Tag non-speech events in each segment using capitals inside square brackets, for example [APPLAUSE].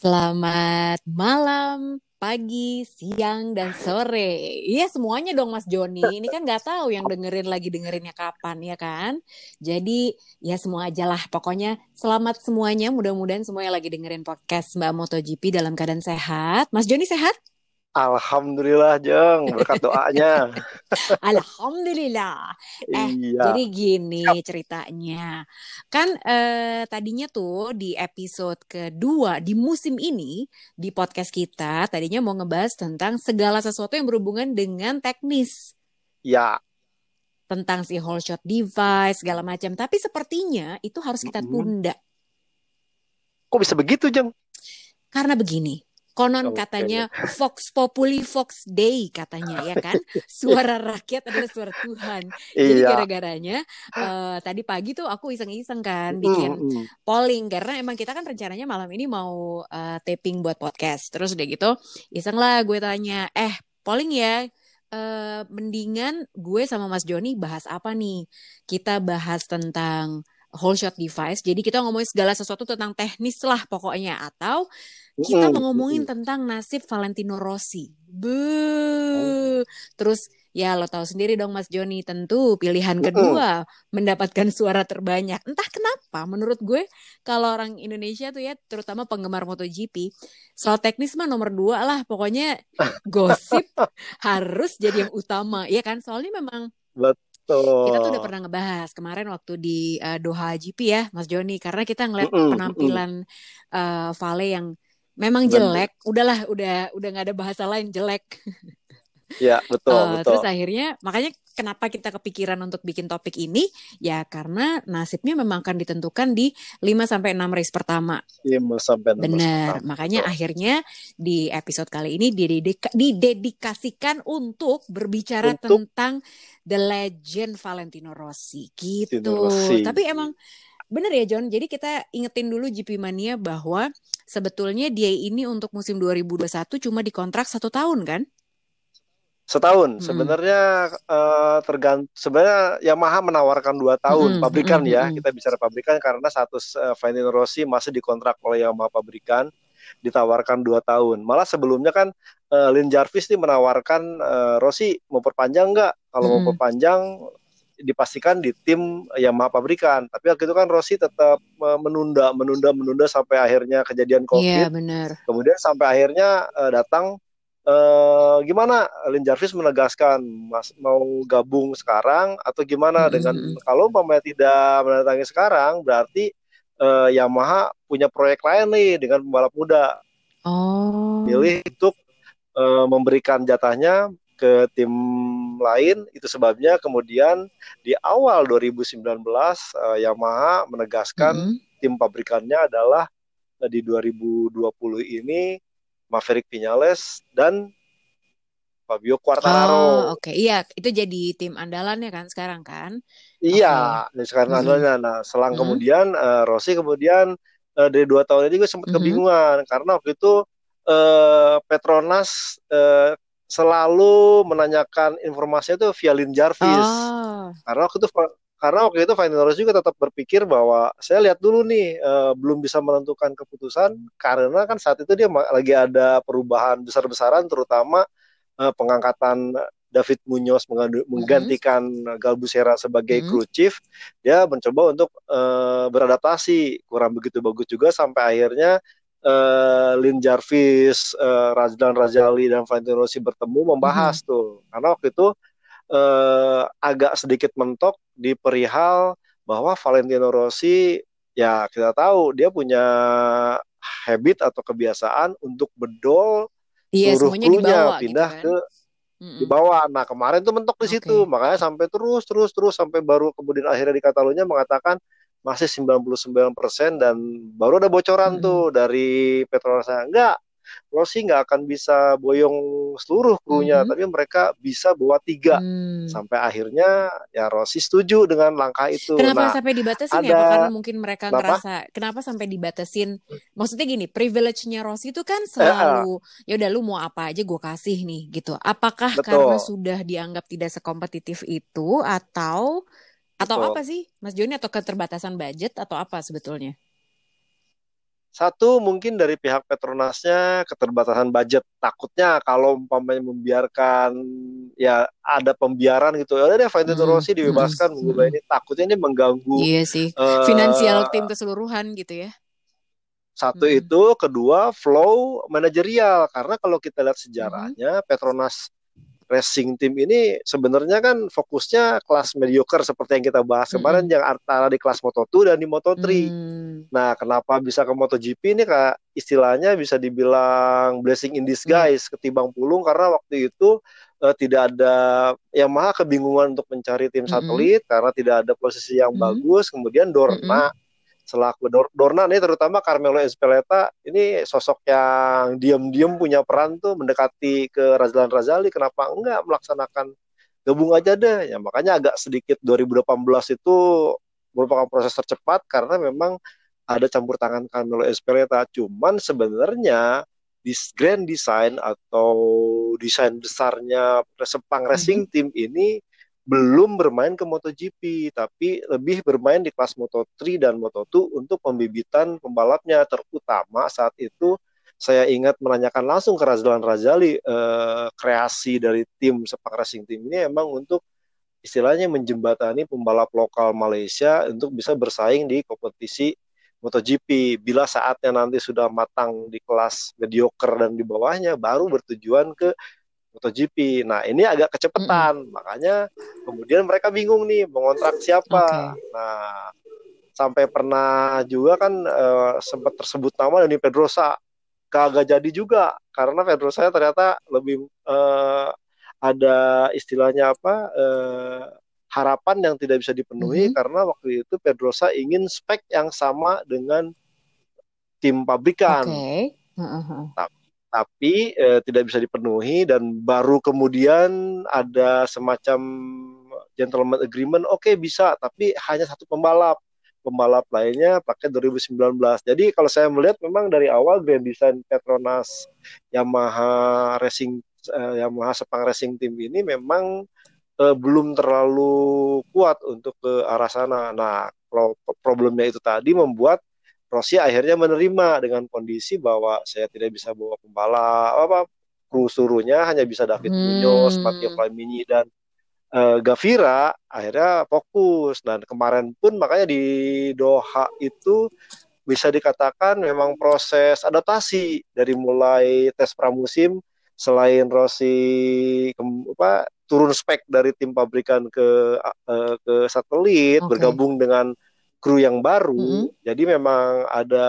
Selamat malam, pagi, siang, dan sore. Iya semuanya dong Mas Joni. Ini kan nggak tahu yang dengerin lagi dengerinnya kapan ya kan. Jadi ya semua aja lah. Pokoknya selamat semuanya. Mudah-mudahan semuanya lagi dengerin podcast Mbak MotoGP dalam keadaan sehat. Mas Joni sehat? Alhamdulillah Jeng, berkat doanya. [LAUGHS] Alhamdulillah. Eh, iya. jadi gini ceritanya. Kan eh, tadinya tuh di episode kedua di musim ini di podcast kita tadinya mau ngebahas tentang segala sesuatu yang berhubungan dengan teknis. Ya, Tentang si whole shot device segala macam. Tapi sepertinya itu harus kita tunda. kok bisa begitu Jeng? Karena begini, konon katanya Vox Populi Vox Dei katanya ya kan. [LAUGHS] Suara rakyat adalah suara Tuhan. Jadi Iya. gara-garanya eh, tadi pagi tuh aku iseng-iseng kan bikin Mm-mm. polling karena emang kita kan rencananya malam ini mau eh, taping buat podcast. Terus udah gitu iseng lah gue tanya, "Eh, polling ya eh, mendingan gue sama Mas Joni bahas apa nih? Kita bahas tentang whole shot device. Jadi kita ngomongin segala sesuatu tentang teknis lah pokoknya atau kita mau ngomongin tentang nasib Valentino Rossi. Be. Terus ya lo tahu sendiri dong Mas Joni tentu pilihan kedua mendapatkan suara terbanyak. Entah kenapa menurut gue kalau orang Indonesia tuh ya terutama penggemar MotoGP soal teknis mah nomor dua lah pokoknya gosip [LAUGHS] harus jadi yang utama ya kan soalnya memang kita tuh udah pernah ngebahas kemarin waktu di eh, Doha GP ya Mas Joni karena kita ngeliat Mm-mm. Mm-mm. penampilan eh, Vale yang memang Bener. jelek udahlah udah udah nggak ada bahasa lain jelek [LAUGHS] Ya, betul, Eh, betul. terus akhirnya makanya kenapa kita kepikiran untuk bikin topik ini ya karena nasibnya memang akan ditentukan di 5 sampai 6 race pertama. 5 sampai 16 Benar. Makanya Betul. akhirnya di episode kali ini didedika- didedikasikan untuk berbicara Untuk tentang the legend Valentino Rossi gitu. Valentino Rossi. Tapi emang bener ya John. Jadi kita ingetin dulu GP Mania bahwa sebetulnya dia ini untuk musim 2021 cuma dikontrak satu tahun kan? Setahun. Mm-mm. Sebenarnya eh, tergant sebenarnya Yamaha menawarkan dua tahun Mm-mm, pabrikan mm-mm, ya. mm-mm. Kita bicara pabrikan karena status eh, Valentino Rossi masih dikontrak oleh Yamaha pabrikan ditawarkan dua tahun. Malah sebelumnya kan eh, Lin Jarvis nih menawarkan eh, Rossi mau perpanjang nggak? Kalau mau Mm-mm. perpanjang dipastikan di tim Yamaha pabrikan. Tapi waktu itu kan Rossi tetap eh, menunda, menunda, menunda sampai akhirnya kejadian Iya COVID. benar. Kemudian sampai akhirnya eh, datang eh, gimana Lin Jarvis menegaskan Mas mau gabung sekarang atau gimana Mm-mm, dengan mm-mm. kalau umpamanya tidak mendatangi sekarang berarti eh, Yamaha punya proyek lain nih dengan pembalap muda Oh. pilih untuk eh, memberikan jatahnya ke tim lain itu sebabnya kemudian di awal 2019 eh, Yamaha menegaskan Mm-mm. tim pabrikannya adalah eh, di 2020 ini Maverick Vinales dan Fabio Oh, Quartararo. oke. Iya, itu jadi tim andalannya kan sekarang kan? Iya, ini sekarang Mm-mm. adanya. Nah, selang Mm-mm. kemudian eh, Rossi kemudian eh, dari dua tahun ini gue sempat Mhm. kebingungan karena waktu itu eh, Petronas eh, selalu menanyakan informasinya itu via Lin Jarvis. Oh. Karena waktu itu karena waktu itu Valentino Rossi juga tetap berpikir bahwa saya lihat dulu nih eh, belum bisa menentukan keputusan karena kan saat itu dia lagi ada perubahan besar-besaran terutama eh, pengangkatan David Munoz Mm-mm. menggantikan Galbusera sebagai Mm-mm. crew chief dia mencoba untuk eh, beradaptasi kurang begitu bagus juga sampai akhirnya eh, Lin Jarvis, eh, Razdan Rajali dan Valentino Rossi bertemu membahas tuh karena waktu itu eh, agak sedikit mentok di perihal bahwa Valentino Rossi ya kita tahu dia punya habit atau kebiasaan untuk bedol Iya, seluruh krunya gitu pindah kan. ke Mm-mm. di bawah. Nah kemarin tuh mentok di situ, makanya sampai terus terus terus sampai baru kemudian akhirnya di Catalunya mengatakan masih 99% dan baru ada bocoran Mm-mm. tuh dari Petronas enggak Rossi nggak akan bisa boyong seluruh krunya, Mhm. tapi mereka bisa bawa tiga. Hmm. Sampai akhirnya ya Rossi setuju dengan langkah itu. Kenapa Nah, sampai dibatasin ya? ada Apa karena mungkin mereka kenapa? ngerasa kenapa sampai dibatasin? Maksudnya gini, privilege-nya Rossi itu kan selalu ya udah lu mau apa aja gue kasih nih gitu. Apakah betul, karena sudah dianggap tidak sekompetitif itu atau atau betul. apa sih Mas Joni atau keterbatasan budget atau apa sebetulnya? Satu mungkin dari pihak Petronasnya keterbatasan budget. Takutnya kalau umpamanya membiarkan ya ada pembiaran gitu. Ya deh Valentino Mm-mm, Rossi mm-mm, dibebaskan menggubah ini. Takutnya ini mengganggu Iya sih, finansial eh tim keseluruhan gitu ya. satu Mm-mm, itu, kedua flow manajerial. Karena kalau kita lihat sejarahnya Petronas Racing Team ini sebenarnya kan fokusnya kelas mediocre seperti yang kita bahas kemarin mm-mm, yang antara di kelas Moto2 dan di Moto3. hmm, Nah, kenapa bisa ke MotoGP ini kak? Istilahnya bisa dibilang blessing in disguise ketimbang pulung karena waktu itu eh, tidak ada Yamaha kebingungan untuk mencari tim satelit karena tidak ada posisi yang mhm, bagus. Kemudian Dorna selaku Dor- Dorna ini terutama Carmelo Ezpeleta ini sosok yang diam-diam punya peran tuh mendekati ke Razlan Razali. Kenapa enggak melaksanakan gabung aja deh? Ya makanya agak sedikit 2018 itu merupakan proses tercepat karena memang ada campur tangan Carmelo Ezpeleta. Cuman sebenarnya di grand design atau desain besarnya Sepang mhm, Racing Team ini belum bermain ke MotoGP, tapi lebih bermain di kelas Moto3 dan Moto2 untuk pembibitan pembalapnya. Terutama saat itu saya ingat menanyakan langsung ke Razlan Razali eh, kreasi dari tim Sepang Racing Team ini emang untuk istilahnya menjembatani pembalap lokal Malaysia untuk bisa bersaing di kompetisi MotoGP. Bila saatnya nanti sudah matang di kelas mediocre dan di bawahnya, baru bertujuan ke MotoGP. Nah, ini agak kecepatan. Makanya kemudian mereka bingung nih mengontrak siapa. Nah, sampai pernah juga kan eh, sempat tersebut nama Dani Pedrosa. Kagak jadi juga karena Pedrosa ternyata lebih eh, ada istilahnya apa eh, harapan yang tidak bisa dipenuhi mhm, karena waktu itu Pedrosa ingin spek yang sama dengan tim pabrikan. Heeh, Ta- tapi eh, tidak bisa dipenuhi dan baru kemudian ada semacam gentleman agreement oke bisa tapi hanya satu pembalap. Pembalap lainnya pakai 2019 jadi kalau saya melihat memang dari awal grand design Petronas Yamaha Racing eh, Yamaha Sepang Racing Team ini memang eh, belum terlalu kuat untuk ke arah sana. Nah pro- problemnya itu tadi membuat Rossi akhirnya menerima dengan kondisi bahwa saya tidak bisa bawa pembalap apa kru suruhnya hanya bisa David Munoz, Matteo hmm, Flamini dan eh, Gavira akhirnya fokus. Dan kemarin pun makanya di Doha itu bisa dikatakan memang proses adaptasi dari mulai tes pramusim selain Rossi kem- apa turun spek dari tim pabrikan ke eh, ke satelit oke, bergabung dengan kru yang baru mm-mm, jadi memang ada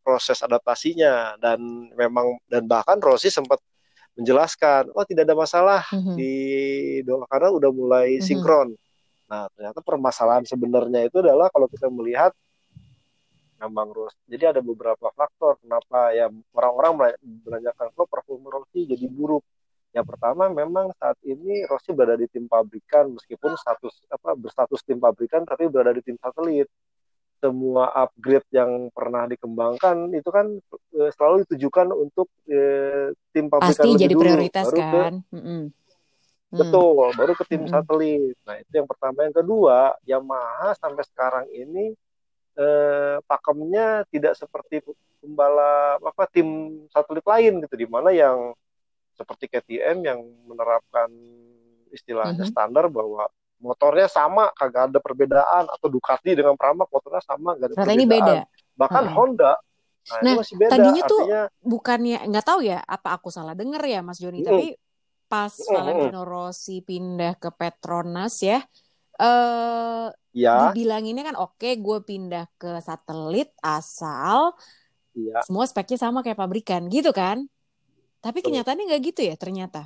proses adaptasinya dan memang dan bahkan Rossi sempat menjelaskan oh tidak ada masalah mhm, di Doha karena udah mulai mhm, sinkron. Nah ternyata permasalahan sebenarnya itu adalah kalau kita melihat memang Rossi jadi ada beberapa faktor kenapa ya orang-orang menanyakan kok performa Rossi jadi buruk yang pertama memang saat ini Rossi berada di tim pabrikan meskipun status apa berstatus tim pabrikan tapi berada di tim satelit. Semua upgrade yang pernah dikembangkan itu kan eh, selalu ditujukan untuk eh, tim pabrikan pasti jadi dulu prioritas baru ke kan, mm-mm, mm, betul baru ke tim mm-mm, satelit. Nah itu yang pertama. Yang kedua Yamaha sampai sekarang ini eh, pakemnya tidak seperti pembalap apa tim satelit lain gitu. Di mana yang seperti KTM yang menerapkan istilahnya mhm. standar bahwa motornya sama kagak ada perbedaan atau Ducati dengan Pramac motornya sama gak ada Ternyata ini beda. perbedaan bahkan Heeh. Honda nah, Nah, masih beda tadinya tuh artinya bukannya nggak tahu ya apa aku salah denger ya Mas Joni, mm, tapi pas mm, Valentino Rossi pindah ke Petronas ya, eh ya dibilanginnya kan oke gue pindah ke satelit asal iya semua speknya sama kayak pabrikan gitu kan. Tapi kenyataannya nggak gitu ya ternyata.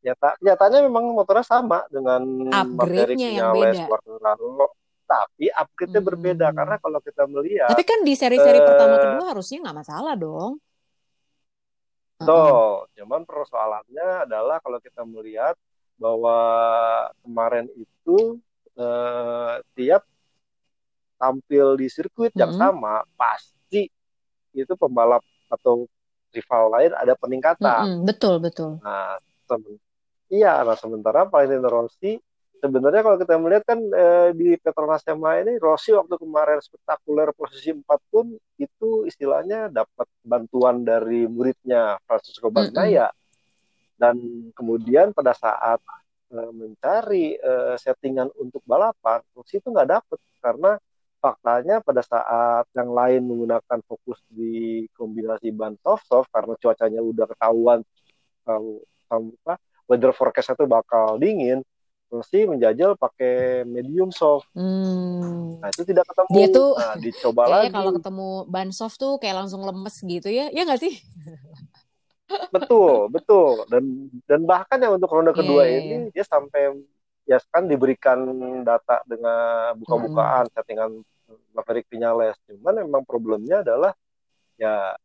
Nyata, nyatanya memang motornya sama dengan Upgrade-nya yang beda. Quartararo tapi upgrade-nya hmm. berbeda karena kalau kita melihat tapi kan di seri-seri uh, pertama kedua harusnya nggak masalah dong So, uh-uh. cuman persoalannya adalah kalau kita melihat bahwa kemarin itu uh, tiap tampil di sirkuit uh-huh. yang sama pasti itu pembalap atau rival lain ada peningkatan. Uh-uh. Betul betul. Nah, iya, nah sementara Valentino Rossi sebenarnya kalau kita melihat kan eh, di Petronas Yamaha ini Rossi waktu kemarin spektakuler posisi 4 pun itu istilahnya dapat bantuan dari muridnya Francisco Bagnaia mm -hmm. dan kemudian pada saat eh, mencari eh, settingan untuk balapan Rossi itu nggak dapet karena faktanya pada saat yang lain menggunakan fokus di kombinasi ban soft soft karena cuacanya udah ketahuan um, apa weather forecast itu bakal dingin mesti menjajal pakai medium soft. Hmm. Nah itu tidak ketemu. Dia tuh nah, dicoba lagi. kalau ketemu ban soft tuh kayak langsung lemes gitu ya, ya nggak sih? betul, betul. Dan dan bahkan yang untuk ronde kedua yeah. Iya, ini iya. dia sampai ya kan diberikan data dengan buka-bukaan hmm. settingan Maverick Vinales. Cuman memang problemnya adalah ya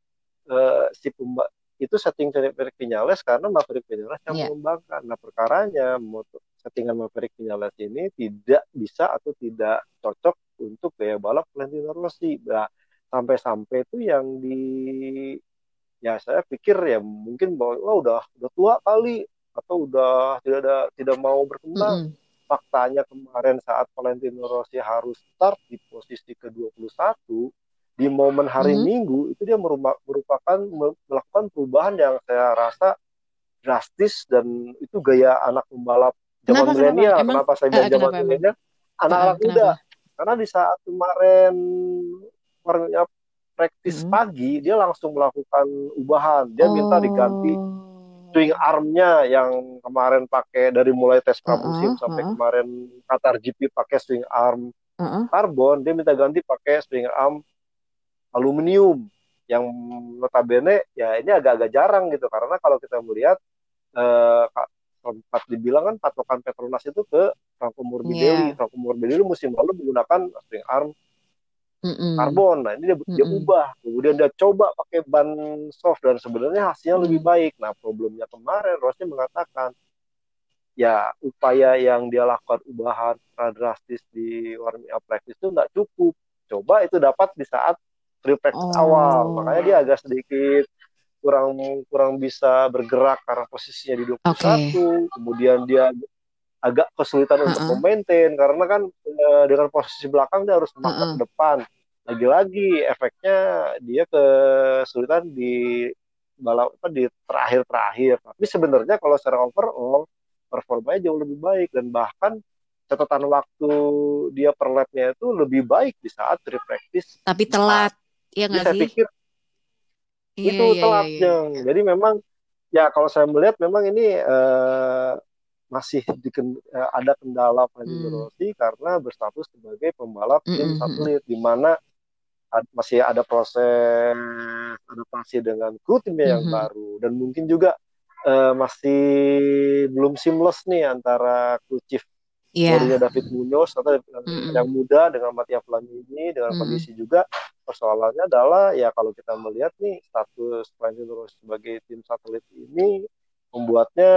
eh, si pemba itu setting Maverick Vinales karena Maverick Vinales yang yeah. mengembangkan. Nah perkaranya settingan Maverick Vinales ini tidak bisa atau tidak cocok untuk gaya balap Valentino Rossi. Nah, sampai-sampai itu yang di ya saya pikir ya mungkin bahwa wah udah udah tua kali atau udah tidak ada tidak mau berkembang. Mm -hmm. Faktanya kemarin saat Valentino Rossi harus start di posisi ke-21 di momen hari mm -hmm. Minggu itu dia merupakan melakukan perubahan yang saya rasa drastis dan itu gaya anak pembalap zaman milenial. Kenapa? kenapa saya bilang uh, zaman milenial? Anak-anak muda. Karena di saat kemarin warnanya praktis hmm. pagi, dia langsung melakukan ubahan. Dia oh. minta diganti swing armnya yang kemarin pakai dari mulai tes pramusim uh -uh, sampai uh -uh. kemarin Qatar GP pakai swing arm uh -uh. karbon, dia minta ganti pakai swing arm aluminium yang notabene ya ini agak-agak jarang gitu karena kalau kita melihat eh, sempat dibilang kan patokan Petronas itu ke Franco Morbidelli. Yeah. Franco Morbidelli musim lalu menggunakan spring arm Mm-mm. karbon. Nah ini dia, dia ubah, kemudian dia coba pakai ban soft dan sebenarnya hasilnya mm. lebih baik. Nah problemnya kemarin Rossi mengatakan ya upaya yang dia lakukan ubahan drastis di warming up practice itu nggak cukup. Coba itu dapat di saat free practice oh. awal, makanya dia agak sedikit kurang kurang bisa bergerak karena posisinya di 21 okay. kemudian dia agak kesulitan uh -uh. untuk memaintain karena kan e, dengan posisi belakang dia harus uh -uh. ke depan lagi-lagi efeknya dia kesulitan di balap apa di terakhir-terakhir tapi sebenarnya kalau secara overall performanya jauh lebih baik dan bahkan catatan waktu dia per lapnya itu lebih baik di saat free practice tapi telat ya nggak sih saya pikir Iya, itu iya, telatnya. Iya, iya. Jadi memang ya kalau saya melihat memang ini uh, masih di, uh, eh, ada kendala Valentino hmm. Rossi karena berstatus sebagai pembalap tim hmm. satelit di mana ad, masih ada proses adaptasi dengan kru timnya yang hmm. baru. Dan mungkin juga uh, masih belum seamless nih antara kru chief yeah. David Munoz atau mm yang muda dengan Mattia Flamini dengan mm kondisi juga. Persoalannya adalah ya kalau kita melihat nih status Rossi sebagai tim satelit ini membuatnya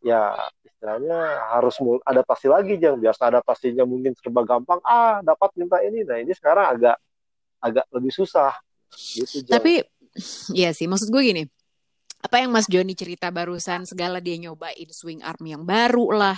ya istilahnya harus adaptasi lagi yang biasa adaptasinya mungkin serba gampang ah dapat minta ini. Nah ini sekarang agak agak lebih susah. Gitu tapi ya sih maksud gue gini apa yang Mas Joni cerita barusan segala dia nyobain swing arm yang baru lah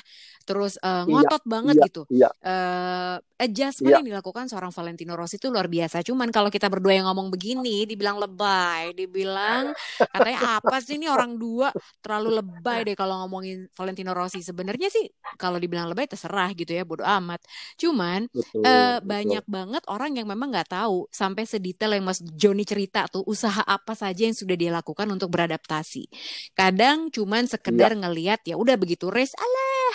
terus uh, ngotot iya, banget iya, gitu. Iya. Uh, adjustment iya. yang dilakukan seorang Valentino Rossi itu luar biasa. Cuman kalau kita berdua yang ngomong begini, dibilang lebay, dibilang katanya apa sih ini orang dua terlalu lebay deh kalau ngomongin Valentino Rossi. Sebenarnya sih kalau dibilang lebay terserah gitu ya, bodoh amat. Cuman betul, uh, betul. banyak banget orang yang memang nggak tahu sampai sedetail yang Mas Joni cerita tuh usaha apa saja yang sudah dia lakukan untuk beradaptasi. Kadang cuman sekedar iya. ngeliat ya udah begitu race alah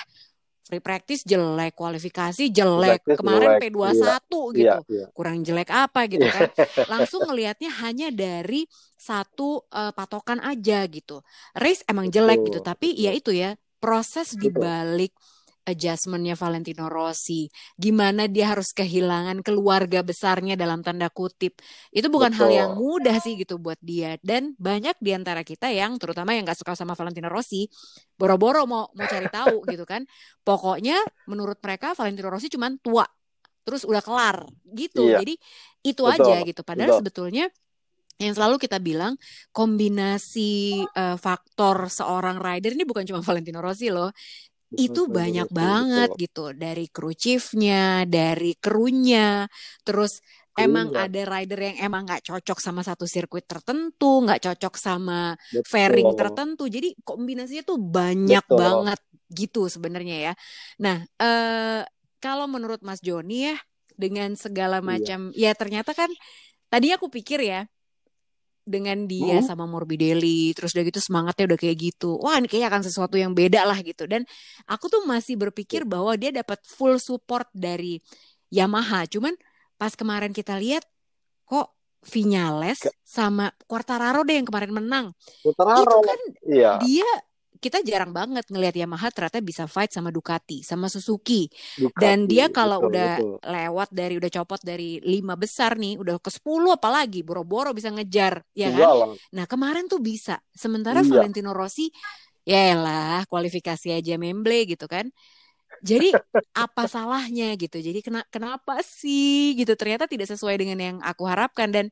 free practice jelek, kualifikasi jelek, practice kemarin jelek. P21 iya, gitu. Iya, iya. Kurang jelek apa gitu kan. Langsung ngelihatnya hanya dari satu uh, patokan aja gitu. Race emang jelek gitu, tapi betul. ya itu ya proses dibalik adjustmentnya Valentino Rossi, gimana dia harus kehilangan keluarga besarnya dalam tanda kutip. Itu bukan Betul. hal yang mudah sih gitu buat dia. Dan banyak di antara kita yang terutama yang gak suka sama Valentino Rossi, boro-boro mau mau cari tahu [LAUGHS] gitu kan. Pokoknya menurut mereka Valentino Rossi cuma tua, terus udah kelar gitu. Iya. Jadi itu Betul. aja gitu. Padahal Betul. sebetulnya yang selalu kita bilang kombinasi uh, faktor seorang rider ini bukan cuma Valentino Rossi loh itu banyak banget gitu dari kru chiefnya, dari krunya, terus emang ada rider yang emang nggak cocok sama satu sirkuit tertentu, nggak cocok sama betul. fairing tertentu, jadi kombinasinya tuh banyak betul. banget gitu sebenarnya ya. Nah, eh, kalau menurut Mas Joni ya dengan segala iya. macam, iya. ya ternyata kan tadi aku pikir ya dengan dia hmm. sama Morbidelli terus udah gitu semangatnya udah kayak gitu. Wah ini kayaknya akan sesuatu yang beda lah gitu. Dan aku tuh masih berpikir bahwa dia dapat full support dari Yamaha. Cuman pas kemarin kita lihat kok Vinales sama Quartararo deh yang kemarin menang. Quartararo. Itu kan iya. dia kita jarang banget ngelihat Yamaha ternyata bisa fight sama Ducati, sama Suzuki. Ducati, Dan dia kalau betul, udah betul. lewat dari udah copot dari lima besar nih, udah ke sepuluh apalagi boro-boro bisa ngejar, ya kan? Nah kemarin tuh bisa. Sementara iya. Valentino Rossi, ya lah kualifikasi aja memble gitu kan. Jadi apa salahnya gitu? Jadi kena, kenapa sih gitu? Ternyata tidak sesuai dengan yang aku harapkan dan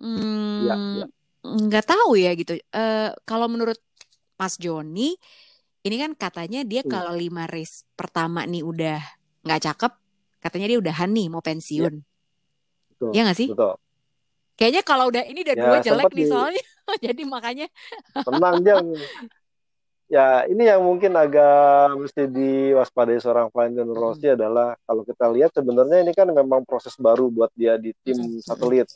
hmm, ya, ya nggak tahu ya gitu. Uh, kalau menurut Mas Joni ini kan katanya dia hmm. kalau lima race pertama nih udah nggak cakep, katanya dia udah nih mau pensiun. Ya, betul, ya gak sih? Betul. Kayaknya kalau udah ini udah ya, dua jelek nih di... soalnya, [LAUGHS] jadi makanya. Tenang dia. ya ini yang mungkin agak mesti diwaspadai seorang Valentino. Rossi hmm. adalah kalau kita lihat sebenarnya ini kan memang proses baru buat dia di tim satelit.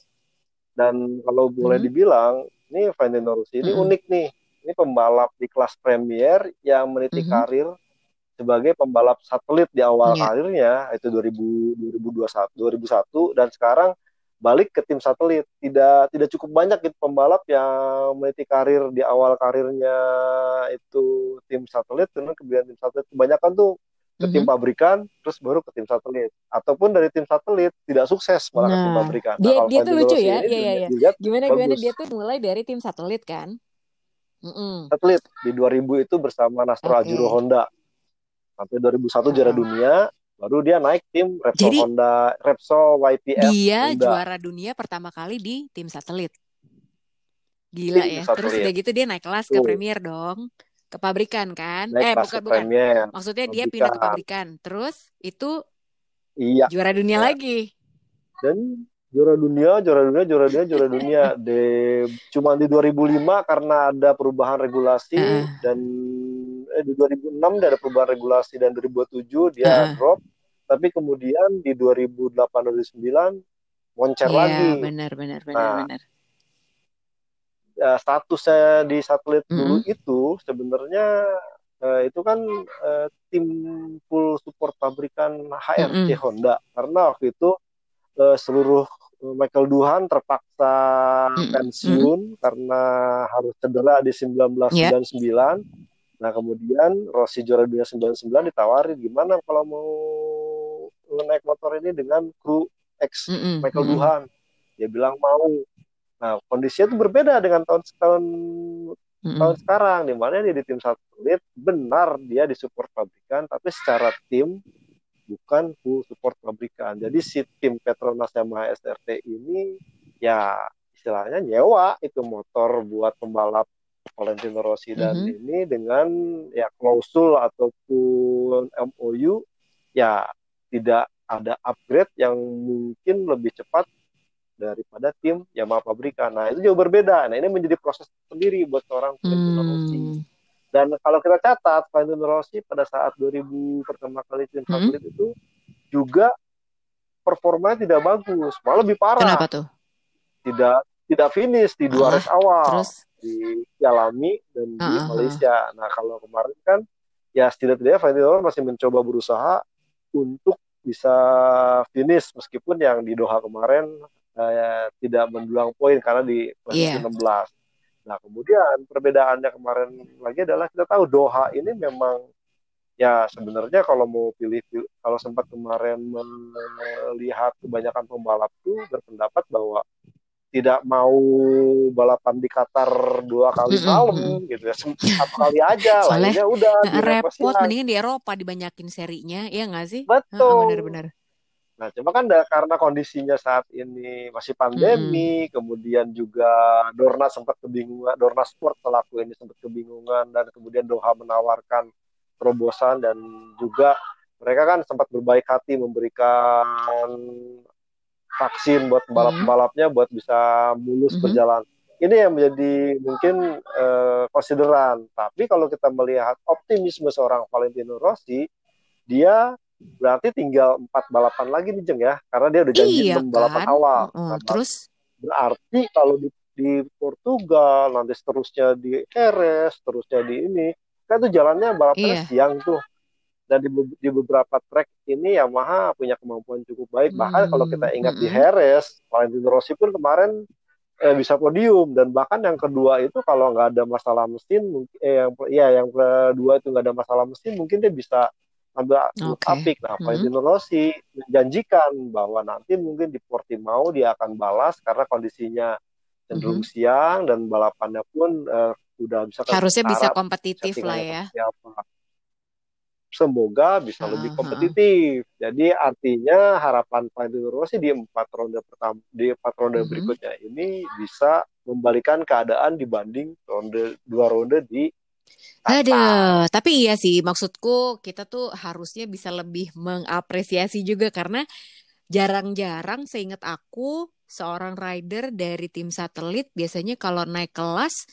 Dan kalau boleh hmm. dibilang, ini Valentino Rossi ini hmm. unik nih ini pembalap di kelas Premier yang meniti mm-hmm. karir sebagai pembalap satelit di awal yeah. karirnya itu 2000 2021 2001 dan sekarang balik ke tim satelit tidak tidak cukup banyak gitu pembalap yang meniti karir di awal karirnya itu tim satelit dan kemudian tim satelit kebanyakan tuh ke tim pabrikan terus baru ke tim satelit ataupun dari tim satelit tidak sukses malah nah, ke tim nah, pabrikan. Dia nah, dia tuh lucu ya, iya iya iya. Gimana bagus. gimana dia tuh mulai dari tim satelit kan? Mm-mm. Atlet di 2000 itu bersama Nastro okay. Ajuro Honda. Sampai 2001 juara dunia, baru dia naik tim Repsol Jadi, Honda, Repsol YPF. Dia Honda. juara dunia pertama kali di tim satelit. Gila tim ya. Satelit. Terus udah gitu dia naik kelas Tuh. ke Premier dong. Ke pabrikan kan? Naik eh bukan bukan. Premier. Maksudnya pabrikan. dia pindah ke pabrikan. Terus itu iya. juara dunia iya. lagi. Dan juara dunia, juara dunia, juara dunia, juara dunia. De cuma di 2005 karena ada perubahan regulasi uh. dan eh, di 2006 ada perubahan regulasi dan 2007 dia uh. drop. Tapi kemudian di 2008 2009 moncer yeah, lagi. benar benar benar nah, benar. Ya, statusnya di satelit mm -hmm. dulu itu sebenarnya uh, itu kan uh, tim full support pabrikan HRC mm -hmm. Honda karena waktu itu uh, seluruh Michael Duhan terpaksa mm. pensiun mm. karena harus cedera di 1999. Yeah. Nah kemudian Rossi juara dunia 99 ditawari gimana kalau mau naik motor ini dengan kru ex mm. Michael mm. Duhan. Dia bilang mau. Nah kondisinya itu berbeda dengan tahun tahun mm -mm. tahun sekarang di mana dia di tim satelit benar dia disupport pabrikan tapi secara tim bukan full support pabrikan. Jadi si tim Petronas Yamaha SRT ini ya istilahnya nyewa itu motor buat pembalap Valentino Rossi dan mm -hmm. ini dengan ya klausul ataupun MOU ya tidak ada upgrade yang mungkin lebih cepat daripada tim Yamaha pabrikan. Nah itu jauh berbeda. Nah ini menjadi proses sendiri buat seorang Valentino mm. Rossi. Dan kalau kita catat, Valentino Rossi pada saat 2000 pertama kali tim hmm. satelit itu juga performanya tidak bagus, malah lebih parah. Kenapa tuh? Tidak tidak finish di dua race awal terus? di Yalami dan di uh, Malaysia. Nah kalau kemarin kan ya setidaknya Valentino masih mencoba berusaha untuk bisa finish meskipun yang di Doha kemarin uh, tidak mendulang poin karena di posisi yeah. 16. Nah kemudian perbedaannya kemarin lagi adalah kita tahu Doha ini memang ya sebenarnya kalau mau pilih, kalau sempat kemarin melihat kebanyakan pembalap tuh berpendapat bahwa tidak mau balapan di Qatar dua kali Mm-mm, malam mm-mm. gitu ya satu kali aja Soalnya lainnya udah [LAUGHS] di Nggak repot mendingan di Eropa dibanyakin serinya ya nggak sih? Betul. bener-bener nah cuma kan da- karena kondisinya saat ini masih pandemi kemudian juga Dorna sempat kebingungan Dorna Sport selaku ini sempat kebingungan dan kemudian Doha menawarkan terobosan dan juga mereka kan sempat berbaik hati memberikan vaksin buat Mm-mm, pembalap-pembalapnya buat bisa mulus mhm. berjalan. Ini yang menjadi mungkin konsideran. Tapi kalau kita melihat optimisme seorang Valentino Rossi, dia berarti tinggal empat balapan lagi nih Jeng ya, karena dia udah janji Iya enam balapan kan? awal. Nah, terus? Berarti kalau di, di Portugal, nanti seterusnya di Jerez, seterusnya di ini, kan itu jalannya balapannya iya. siang tuh. Dan di, di beberapa track ini Yamaha punya kemampuan cukup baik. Bahkan kalau kita Hmm, ingat di mm-mm. Jerez, Valentino Rossi pun kemarin eh, bisa podium. Dan bahkan yang kedua itu kalau nggak ada masalah mesin, mungkin eh, yang ya yang kedua itu nggak ada masalah mesin, mungkin dia bisa grup Oke apik. Nah. Valentino Rossi menjanjikan bahwa nanti mungkin di Portimao dia akan balas karena kondisinya cenderung Mhm. siang dan balapannya pun eh, udah bisa harusnya bisa kompetitif lah ya seperti apa semoga bisa lebih Heeh, heeh. kompetitif. Jadi artinya harapan Valentino Rossi di empat ronde pertama di empat ronde Mhm. berikutnya ini bisa membalikan keadaan dibanding ronde dua ronde di. Aduh, tapi iya sih maksudku kita tuh harusnya bisa lebih mengapresiasi juga karena jarang-jarang seingat aku seorang rider dari tim satelit biasanya kalau naik kelas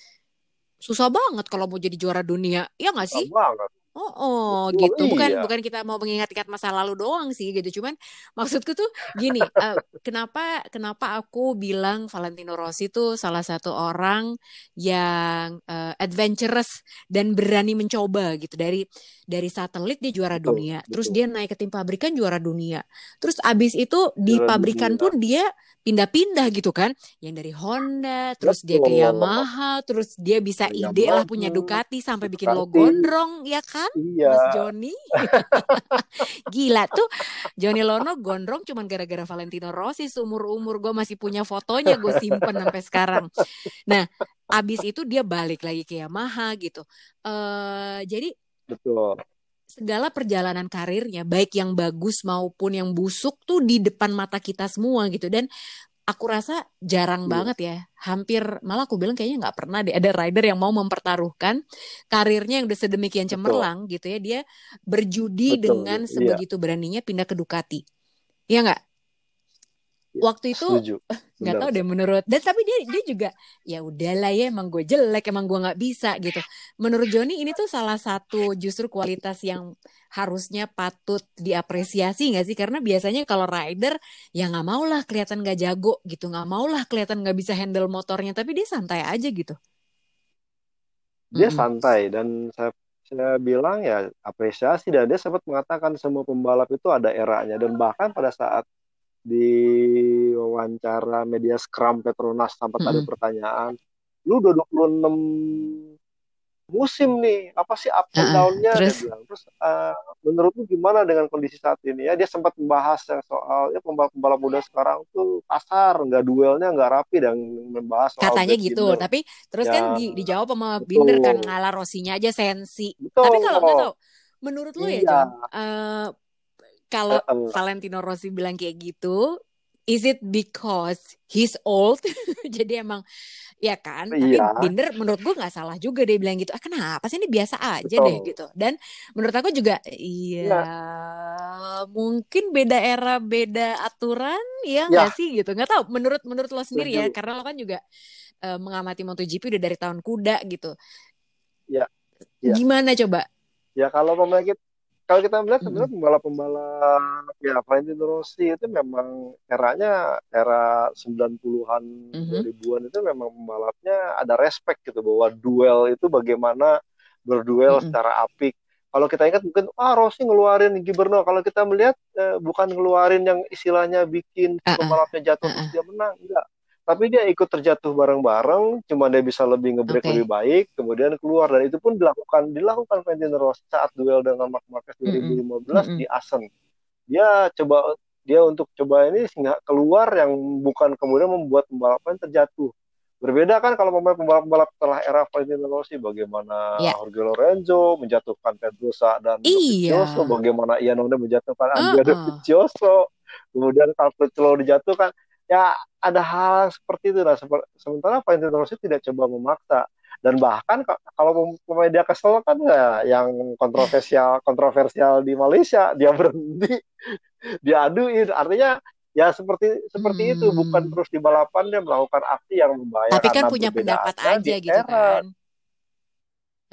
susah banget kalau mau jadi juara dunia. Ya nggak Susah sih? banget. Oh, oh Betul, gitu. Bukan iya. bukan kita mau mengingat-ingat masa lalu doang sih gitu. Cuman maksudku tuh gini, eh, kenapa kenapa aku bilang Valentino Rossi tuh salah satu orang yang eh, adventurous dan berani mencoba gitu. Dari dari satelit dia juara Betul, dunia, terus betul. dia naik ke tim pabrikan juara dunia. Terus abis itu di Juara pabrikan dunia. pun dia pindah-pindah gitu kan. Yang dari Honda, terus dia ke Betul. Yamaha, terus dia bisa ide lah punya Ducati sampai bikin logo gondrong ya kan? Iya. Mas Joni. [LAUGHS] Gila tuh Joni Lono gondrong cuman gara-gara Valentino Rossi seumur-umur gue masih punya fotonya gue simpen sampai sekarang. Nah, abis itu dia balik lagi ke Yamaha gitu. eh jadi Betul. segala perjalanan karirnya baik yang bagus maupun yang busuk tuh di depan mata kita semua gitu dan aku rasa jarang Iya. banget ya hampir malah aku bilang kayaknya nggak pernah deh ada rider yang mau mempertaruhkan karirnya yang udah sedemikian Betul. cemerlang gitu ya dia berjudi Betul. dengan Iya. sebegitu beraninya pindah ke Ducati ya nggak Iya. Waktu itu [LAUGHS] nggak tahu deh menurut dan tapi dia dia juga ya udahlah ya emang gue jelek emang gue nggak bisa gitu. Menurut Joni ini tuh salah satu justru kualitas yang harusnya patut diapresiasi nggak sih? Karena biasanya kalau rider ya nggak mau lah kelihatan nggak jago gitu nggak mau lah kelihatan nggak bisa handle motornya tapi dia santai aja gitu. Dia Mm-mm. santai dan saya saya bilang ya apresiasi dan dia sempat mengatakan semua pembalap itu ada eranya dan bahkan pada saat di wawancara media Scrum Petronas sempat ada Mm-mm. pertanyaan. Lu udah 26 musim nih apa sih up and Uh-uh. down-nya? Dia terus? bilang terus eh, menurut lu gimana dengan kondisi saat ini? Ya dia sempat membahas yang soal ya pembalap-pembalap muda sekarang tuh kasar nggak duelnya nggak rapi dan membahas soal katanya gitu Binder tapi terus ya kan di, dijawab sama Binder kan betul ngalah Rosinya aja sensi. Tapi kalau nggak betul tahu menurut lu ya iya. John eh, kalau Eh, eh, Valentino Rossi bilang kayak gitu, is it because he's old? [LAUGHS] Jadi emang ya kan. Tapi iya Binder menurut gue nggak salah juga dia bilang gitu. Ah kenapa sih ini biasa aja deh betul gitu. Dan menurut aku juga iya iya mungkin beda era beda aturan ya ya nggak sih gitu. Nggak tahu. Menurut menurut lo sendiri ya setuju karena lo kan juga eh, mengamati MotoGP udah dari tahun kuda gitu. ya ya Gimana coba? ya kalau kita kalau kita melihat Mm-mm. sebenarnya pembalap-pembalap ya Valentino Rossi itu memang eranya era 90-an Mhm. 2000-an itu memang pembalapnya ada respect gitu bahwa duel itu bagaimana berduel Mm-mm. secara apik. Kalau kita ingat mungkin ah Rossi ngeluarin Gibernau. Kalau kita melihat eh, bukan ngeluarin yang istilahnya bikin Ah, ah, pembalapnya jatuh ah, terus dia menang, enggak. Tapi dia ikut terjatuh bareng-bareng, cuma dia bisa lebih ngebreak Oke. lebih baik, kemudian keluar dan itu pun dilakukan dilakukan Valentino Rossi saat duel dengan Marc Marquez Mm-mm. 2015 Mm-mm. di Assen. Dia coba dia untuk coba ini sehingga keluar yang bukan kemudian membuat pembalapan terjatuh. Berbeda kan kalau pembalap-pembalap setelah era Valentino Rossi, bagaimana Ya. Jorge Lorenzo menjatuhkan Pedrosa dan Iya. Dovizioso, bagaimana Iannone menjatuhkan Andrea Uh-uh. Dovizioso, kemudian Carpecelo dijatuhkan. Ya ada hal seperti itu. Seper- sementara Valentino Rossi tidak coba memaksa. Dan bahkan ka- kalau pemain dia kesel kan ya yang kontroversial kontroversial di Malaysia dia berhenti [LAUGHS] diaduin artinya ya seperti seperti itu Hmm. bukan terus di balapan dia melakukan aksi yang membahayakan Tapi kan punya pendapat aja gitu era kan.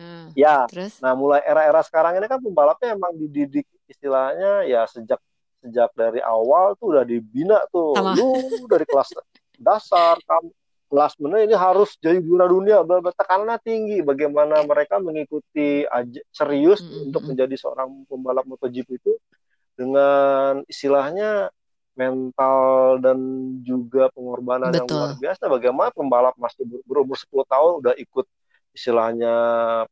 Hmm. ya Terus? nah mulai era-era sekarang ini kan pembalapnya emang dididik istilahnya ya sejak sejak dari awal tuh udah dibina tuh Sama. lu dari kelas dasar kamu kelas mana ini harus jadi juara dunia tekanannya tinggi bagaimana mereka mengikuti aja, serius Mm-mm, untuk mm-mm. menjadi seorang pembalap MotoGP itu dengan istilahnya mental dan juga pengorbanan yang luar Betul. biasa bagaimana pembalap masih ber- berumur 10 tahun udah ikut istilahnya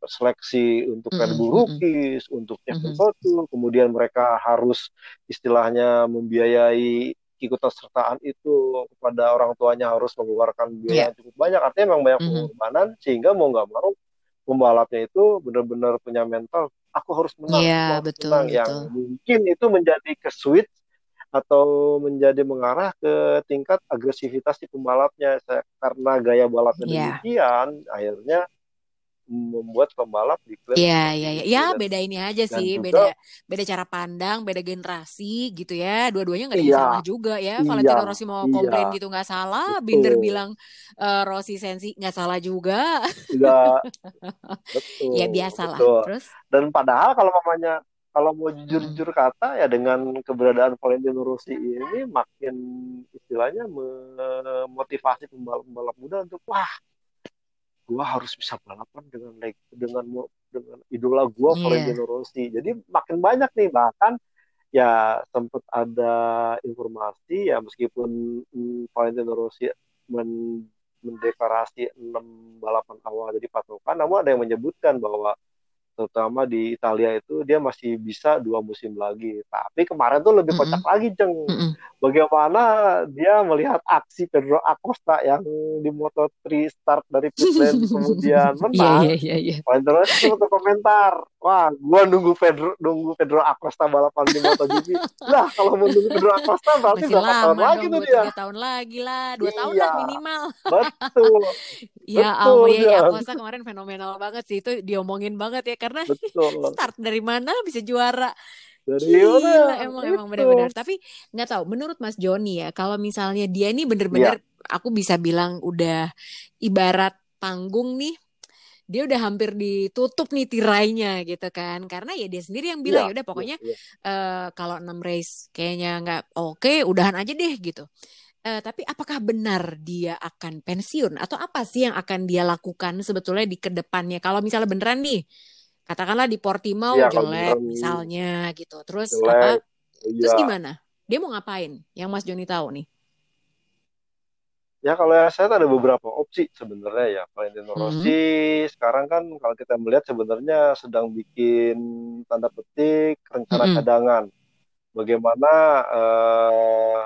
seleksi untuk Red Bull. Rookies untuk Champion Mhm. Tour kemudian mereka harus istilahnya membiayai ikutan sertaan itu kepada orang tuanya harus mengeluarkan biaya Ya. yang cukup banyak artinya memang banyak pengorbanan sehingga mau nggak mau pembalapnya itu benar-benar punya mental aku harus menang aku Iya, harus betul, menang yang betul. mungkin itu menjadi ke switch atau menjadi mengarah ke tingkat agresivitas si pembalapnya karena gaya balapnya Iya. demikian akhirnya membuat pembalap diklaim Iya, iya, iya. itu Ya, beda ini aja sih, juga beda beda cara pandang, beda generasi gitu ya. Dua-duanya nggak ada yang iya salah juga ya. iya Valentino Rossi mau iya komplain gitu nggak salah. Binder betul bilang eh, Rossi sensi nggak salah juga. [LAUGHS] enggak Ya betul biasalah. betul Terus? dan padahal kalau mamanya kalau mau jujur-jujur kata ya dengan keberadaan Valentino Rossi ini makin istilahnya memotivasi pembalap-pembalap muda untuk wah gua harus bisa balapan dengan dengan dengan idola gua Iya. Valentino Rossi jadi makin banyak nih bahkan ya sempat ada informasi ya meskipun mm, Valentino Rossi men- mendeklarasi enam balapan awal jadi patokan namun ada yang menyebutkan bahwa terutama di Italia itu dia masih bisa dua musim lagi. Tapi kemarin tuh lebih kocak Mm-mm. lagi, Ceng. Mm-mm. Bagaimana dia melihat aksi Pedro Acosta yang di Moto3 start dari pit lane [LAUGHS] kemudian Iya, menang. iya, iya, iya. Rossi tuh komentar, wah, gua nunggu Pedro nunggu Pedro Acosta balapan di MotoGP. Lah, kalau mau nunggu Pedro Acosta berarti berapa tahun lagi tuh dia? tahun lagi lah, dua tahun Iya, lah minimal. betul, [LAUGHS] Ya betul, ampun ya, ya kemarin fenomenal banget sih itu diomongin banget ya karena Betul. [LAUGHS] start dari mana bisa juara. Dari Gila emang emang Itu. benar-benar. Tapi nggak tahu menurut Mas Joni ya kalau misalnya dia ini Iya, bener-bener aku bisa bilang udah ibarat panggung nih dia udah hampir ditutup nih tirainya gitu kan karena ya dia sendiri yang bilang iya, ya udah iya, pokoknya iya. eh, kalau 6 race kayaknya nggak oke udahan aja deh gitu Eh, tapi apakah benar dia akan pensiun atau apa sih yang akan dia lakukan sebetulnya di ke depannya kalau misalnya beneran nih katakanlah di Portimao kalau jelek misalnya gitu terus apa jelek, iya. terus gimana dia mau ngapain yang Mas Joni tahu nih Ya kalau yang saya ada beberapa opsi sebenarnya ya. Valentino Mhm. Rossi sekarang kan kalau kita melihat sebenarnya sedang bikin tanda petik rencana Mm-mm. cadangan. Bagaimana eh,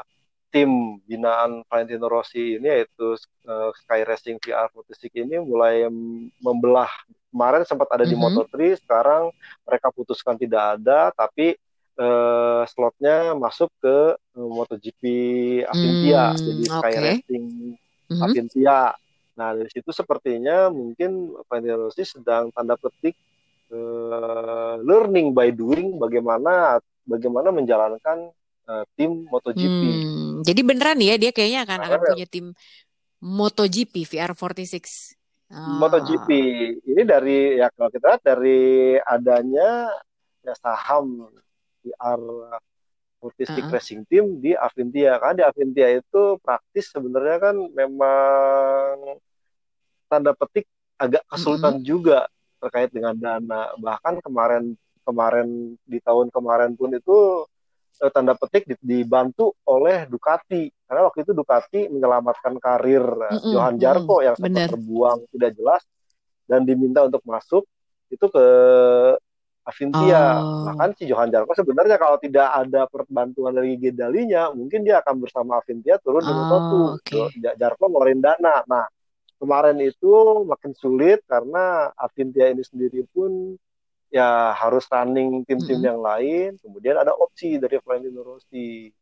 tim binaan Valentino Rossi ini yaitu eh, Sky Racing VR46 ini mulai membelah. Kemarin sempat ada di Mhm. Moto3, sekarang mereka putuskan tidak ada, tapi eh, slotnya masuk ke eh, MotoGP Avintia, jadi Hmm, Sky oke. Racing Mhm. Avintia. Nah dari situ sepertinya mungkin Valentino Rossi sedang tanda petik eh, learning by doing bagaimana bagaimana menjalankan eh, tim MotoGP. Hmm, jadi beneran ya dia kayaknya akan akan Karena punya tim MotoGP VR46. MotoGP Ah, ini dari ya kalau kita lihat dari adanya ya saham VR46 uh-uh. Racing Team di Avintia. Karena di Avintia itu praktis sebenarnya kan memang tanda petik agak kesulitan juga terkait dengan dana. Bahkan kemarin kemarin di tahun kemarin pun itu eh, tanda petik di- dibantu oleh Ducati karena waktu itu Ducati menyelamatkan karir mm -mm, Johan Jarko mm, yang sempat terbuang tidak jelas dan diminta untuk masuk itu ke Avintia. Oh. Nah kan si Johan Jarko sebenarnya kalau tidak ada perbantuan dari Gedalinya, mungkin dia akan bersama Avintia turun oh, di Moto2. Okay. Jarko ngeluarin dana. Nah kemarin itu makin sulit karena Avintia ini sendiri pun ya harus running tim-tim mm -hmm. yang lain. Kemudian ada opsi dari Valentino Rossi.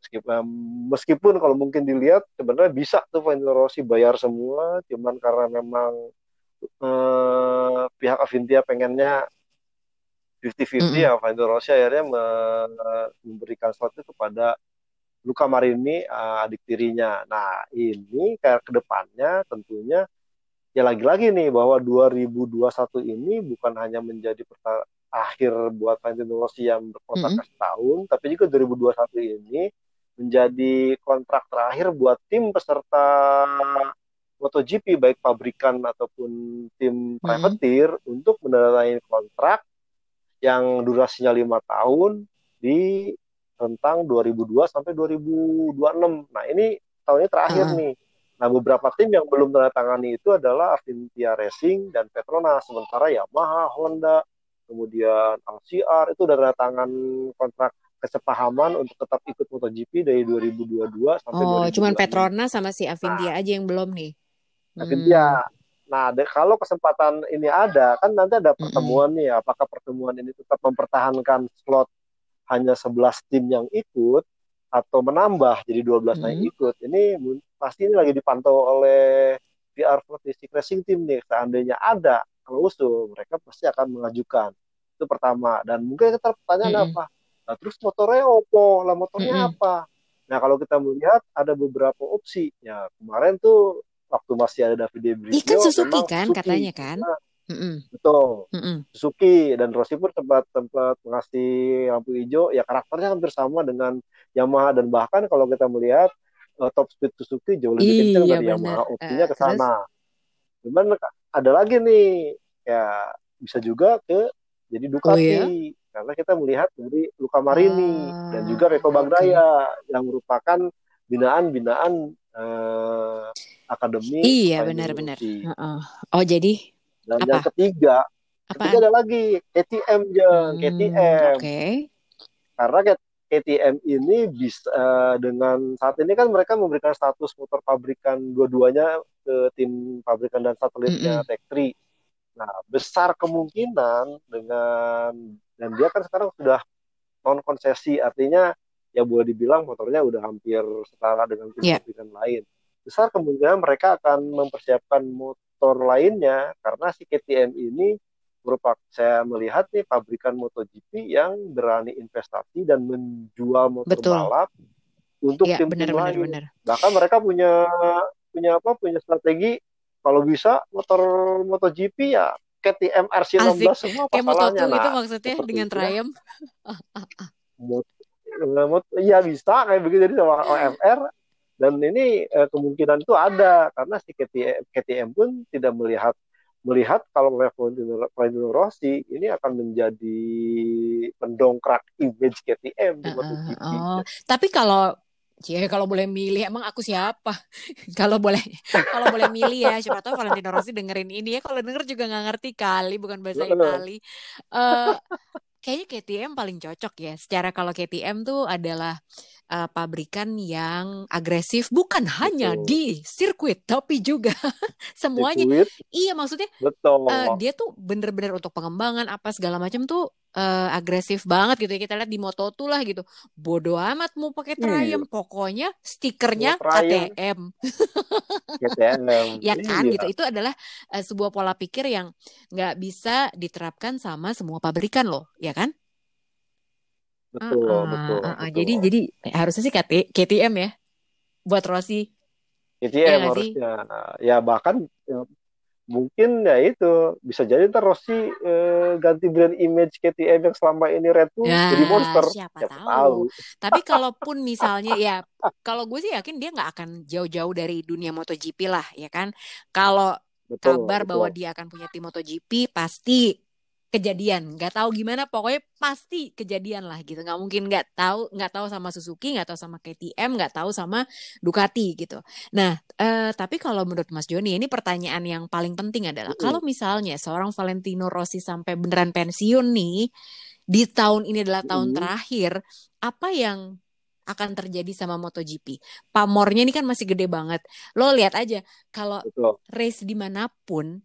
Meskipun, meskipun kalau mungkin dilihat sebenarnya bisa tuh Valentino Rossi bayar semua, cuman karena memang eh, pihak Avintia pengennya 50-50 mm-hmm. ya Valentino Rossi akhirnya memberikan slot itu kepada Luka Marini uh, adik tirinya. Nah ini kayak ke depannya tentunya ya lagi-lagi nih bahwa 2021 ini bukan hanya menjadi akhir buat Valentino Rossi yang berkontrak mm-hmm. setahun, tapi juga 2021 ini menjadi kontrak terakhir buat tim peserta MotoGP baik pabrikan ataupun tim privateer mm-hmm. untuk mendanai kontrak yang durasinya lima tahun di rentang 2002 sampai 2026. Nah ini tahun ini terakhir uh. nih. Nah beberapa tim yang belum tanda tangani itu adalah Avintia Racing dan Petronas. Sementara Yamaha, Honda, kemudian LCR itu udah tanda tangan kontrak kesepahaman untuk tetap ikut MotoGP dari 2022 sampai Oh, 2026. cuman Petronas sama si Avintia nah, aja yang belum nih. Avintia. Hmm. Nah, de, kalau kesempatan ini ada, kan nanti ada pertemuan nih. Apakah pertemuan ini tetap mempertahankan slot hanya 11 tim yang ikut atau menambah jadi 12 mm-hmm. yang ikut? Ini pasti ini lagi dipantau oleh PR Statistik Racing Team nih. Seandainya ada klausul, mereka pasti akan mengajukan. Itu pertama. Dan mungkin kita pertanyaan mm-hmm. apa? Nah, terus motornya opo? Lah motornya mm-hmm. apa? Nah, kalau kita melihat ada beberapa opsi. Ya, kemarin tuh waktu masih ada David Brisio Ikan Suzuki kan Suzuki. katanya kan nah, Mm-mm. betul Mm-mm. Suzuki dan Rossi pun sempat sempat mengasih lampu hijau ya karakternya hampir sama dengan Yamaha dan bahkan kalau kita melihat uh, top speed Suzuki jauh lebih iya, kencang dari Yamaha opsinya uh, ke sana cuman ada lagi nih ya bisa juga ke jadi Ducati oh, iya? karena kita melihat dari Luka Marini uh, dan juga Reto Bagdaya okay. yang merupakan binaan-binaan uh, akademi. Iya benar-benar. Uh -uh. Oh jadi dan apa? yang ketiga, apa? ketiga ada lagi KTM jeng hmm, KTM. Oke. Okay. Karena KTM ini bisa uh, dengan saat ini kan mereka memberikan status motor pabrikan dua-duanya ke tim pabrikan dan satelitnya mm -hmm. Tech 3. Nah, besar kemungkinan dengan dan dia kan sekarang sudah non konsesi artinya ya boleh dibilang motornya udah hampir setara dengan tim yeah. pabrikan lain besar kemungkinan mereka akan mempersiapkan motor lainnya karena si KTM ini merupakan saya melihat nih pabrikan MotoGP yang berani investasi dan menjual motor Betul. balap untuk ya, tim tim lain. Bener. Bahkan mereka punya punya apa? Punya strategi kalau bisa motor MotoGP ya KTM RC16 Asik. semua Kayak Moto2 nah, itu maksudnya dengan Triumph. Iya bisa kayak begitu jadi sama OMR dan ini eh, kemungkinan itu ada karena si KTM, KTM pun tidak melihat melihat kalau Valentino Rossi ini akan menjadi pendongkrak image KTM di MotoGP. Uh, oh. Tapi kalau Ya kalau boleh milih emang aku siapa? [LAUGHS] kalau boleh kalau boleh milih ya siapa tahu Valentino Rossi dengerin ini ya kalau denger juga nggak ngerti kali bukan bahasa Itali. Uh, kayaknya KTM paling cocok ya. Secara kalau KTM tuh adalah uh, pabrikan yang agresif bukan hanya Betul. di sirkuit tapi juga [LAUGHS] semuanya. Sirkuit? Iya maksudnya Betul. Uh, dia tuh bener-bener untuk pengembangan apa segala macam tuh uh, agresif banget gitu ya kita lihat di Moto tuh lah gitu. Bodoh amat mau pakai hmm. Triumph, hmm. pokoknya stikernya KTM. KTM. [LAUGHS] ya kan iya. gitu. Itu adalah uh, sebuah pola pikir yang nggak bisa diterapkan sama semua pabrikan loh, ya kan? Betul, uh, uh, betul, uh, uh. betul. Jadi jadi harusnya sih KT, KTM ya buat Rossi. KTM ya harusnya. Nah, ya bahkan mungkin ya itu bisa jadi ntar Rossi eh, ganti brand image KTM yang selama ini Red Bull ya, jadi monster. Siapa, siapa tahu. tahu. Tapi kalaupun misalnya ya kalau gue sih yakin dia nggak akan jauh-jauh dari dunia MotoGP lah ya kan. Kalau kabar betul. bahwa dia akan punya tim MotoGP pasti kejadian. Nggak tahu gimana pokoknya pasti kejadian lah gitu. Nggak mungkin nggak tahu nggak tahu sama Suzuki nggak tahu sama KTM nggak tahu sama Ducati gitu. Nah eh, tapi kalau menurut Mas Joni ini pertanyaan yang paling penting adalah Mm-mm. kalau misalnya seorang Valentino Rossi sampai beneran pensiun nih di tahun ini adalah tahun Mm-mm. terakhir apa yang akan terjadi sama MotoGP? Pamornya ini kan masih gede banget. Lo lihat aja kalau race di mana pun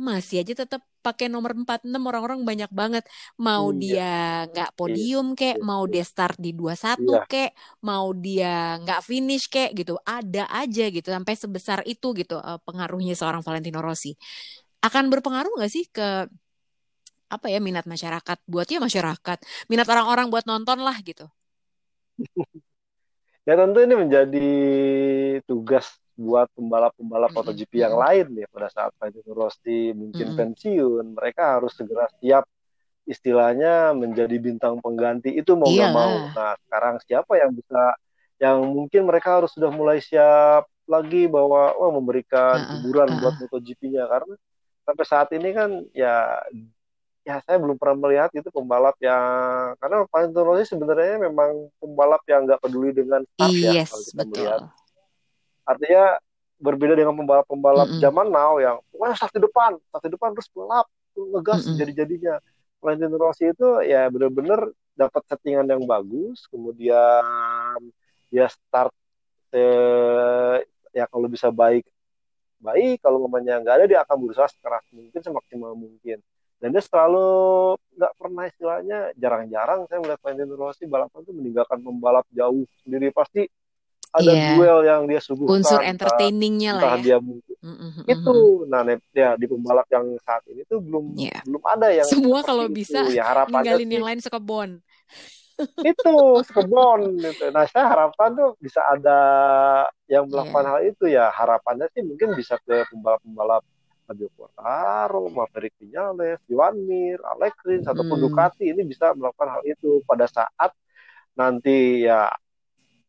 masih aja tetap pakai nomor 46 orang-orang banyak banget mau Iya. dia nggak podium kek iya, mau iya. dia start di 21 Iya. kek mau dia nggak finish kek gitu ada aja gitu sampai sebesar itu gitu eh, pengaruhnya seorang Valentino Rossi akan berpengaruh nggak sih ke apa ya minat masyarakat buatnya masyarakat minat orang-orang buat nonton lah gitu [LAUGHS] Ya tentu ini menjadi tugas buat pembalap-pembalap MotoGP yang lain ya pada saat Valentino Rossi mungkin Mm-mm. pensiun, mereka harus segera siap istilahnya menjadi bintang pengganti itu mau nggak mau. Nah sekarang siapa yang bisa, yang mungkin mereka harus sudah mulai siap lagi bahwa wah memberikan hiburan uh-uh. buat MotoGP-nya karena sampai saat ini kan ya ya saya belum pernah melihat itu pembalap yang karena Valentino Rossi sebenarnya memang pembalap yang nggak peduli dengan start ya yes kalau kita betul melihat artinya berbeda dengan pembalap-pembalap Mm-mm. zaman now yang wah start di depan start di depan terus pelap ngegas Mm-mm. jadi-jadinya Valentino Rossi itu ya benar-benar dapat settingan yang bagus kemudian dia start eh, ya kalau bisa baik baik kalau mamanya nggak ada dia akan berusaha sekeras mungkin semaksimal mungkin dan dia selalu nggak pernah istilahnya jarang-jarang saya melihat Valentino Rossi balapan tuh meninggalkan pembalap jauh sendiri pasti ada Iya. duel yang dia suguhkan unsur entertainingnya lah ya dia Mm-mm, itu nah ya di pembalap yang saat ini tuh belum Iya. belum ada yang Semua kalau itu. bisa ya ninggalin sih yang lain sekebon itu sekebon gitu. Nah, saya harapkan tuh bisa ada yang melakukan Iya. hal itu ya. Harapannya sih mungkin bisa ke pembalap-pembalap Fabio Quartararo, Maverick Vinales, Joan Mir, Alex Rins ataupun Hmm. Ducati ini bisa melakukan hal itu pada saat nanti ya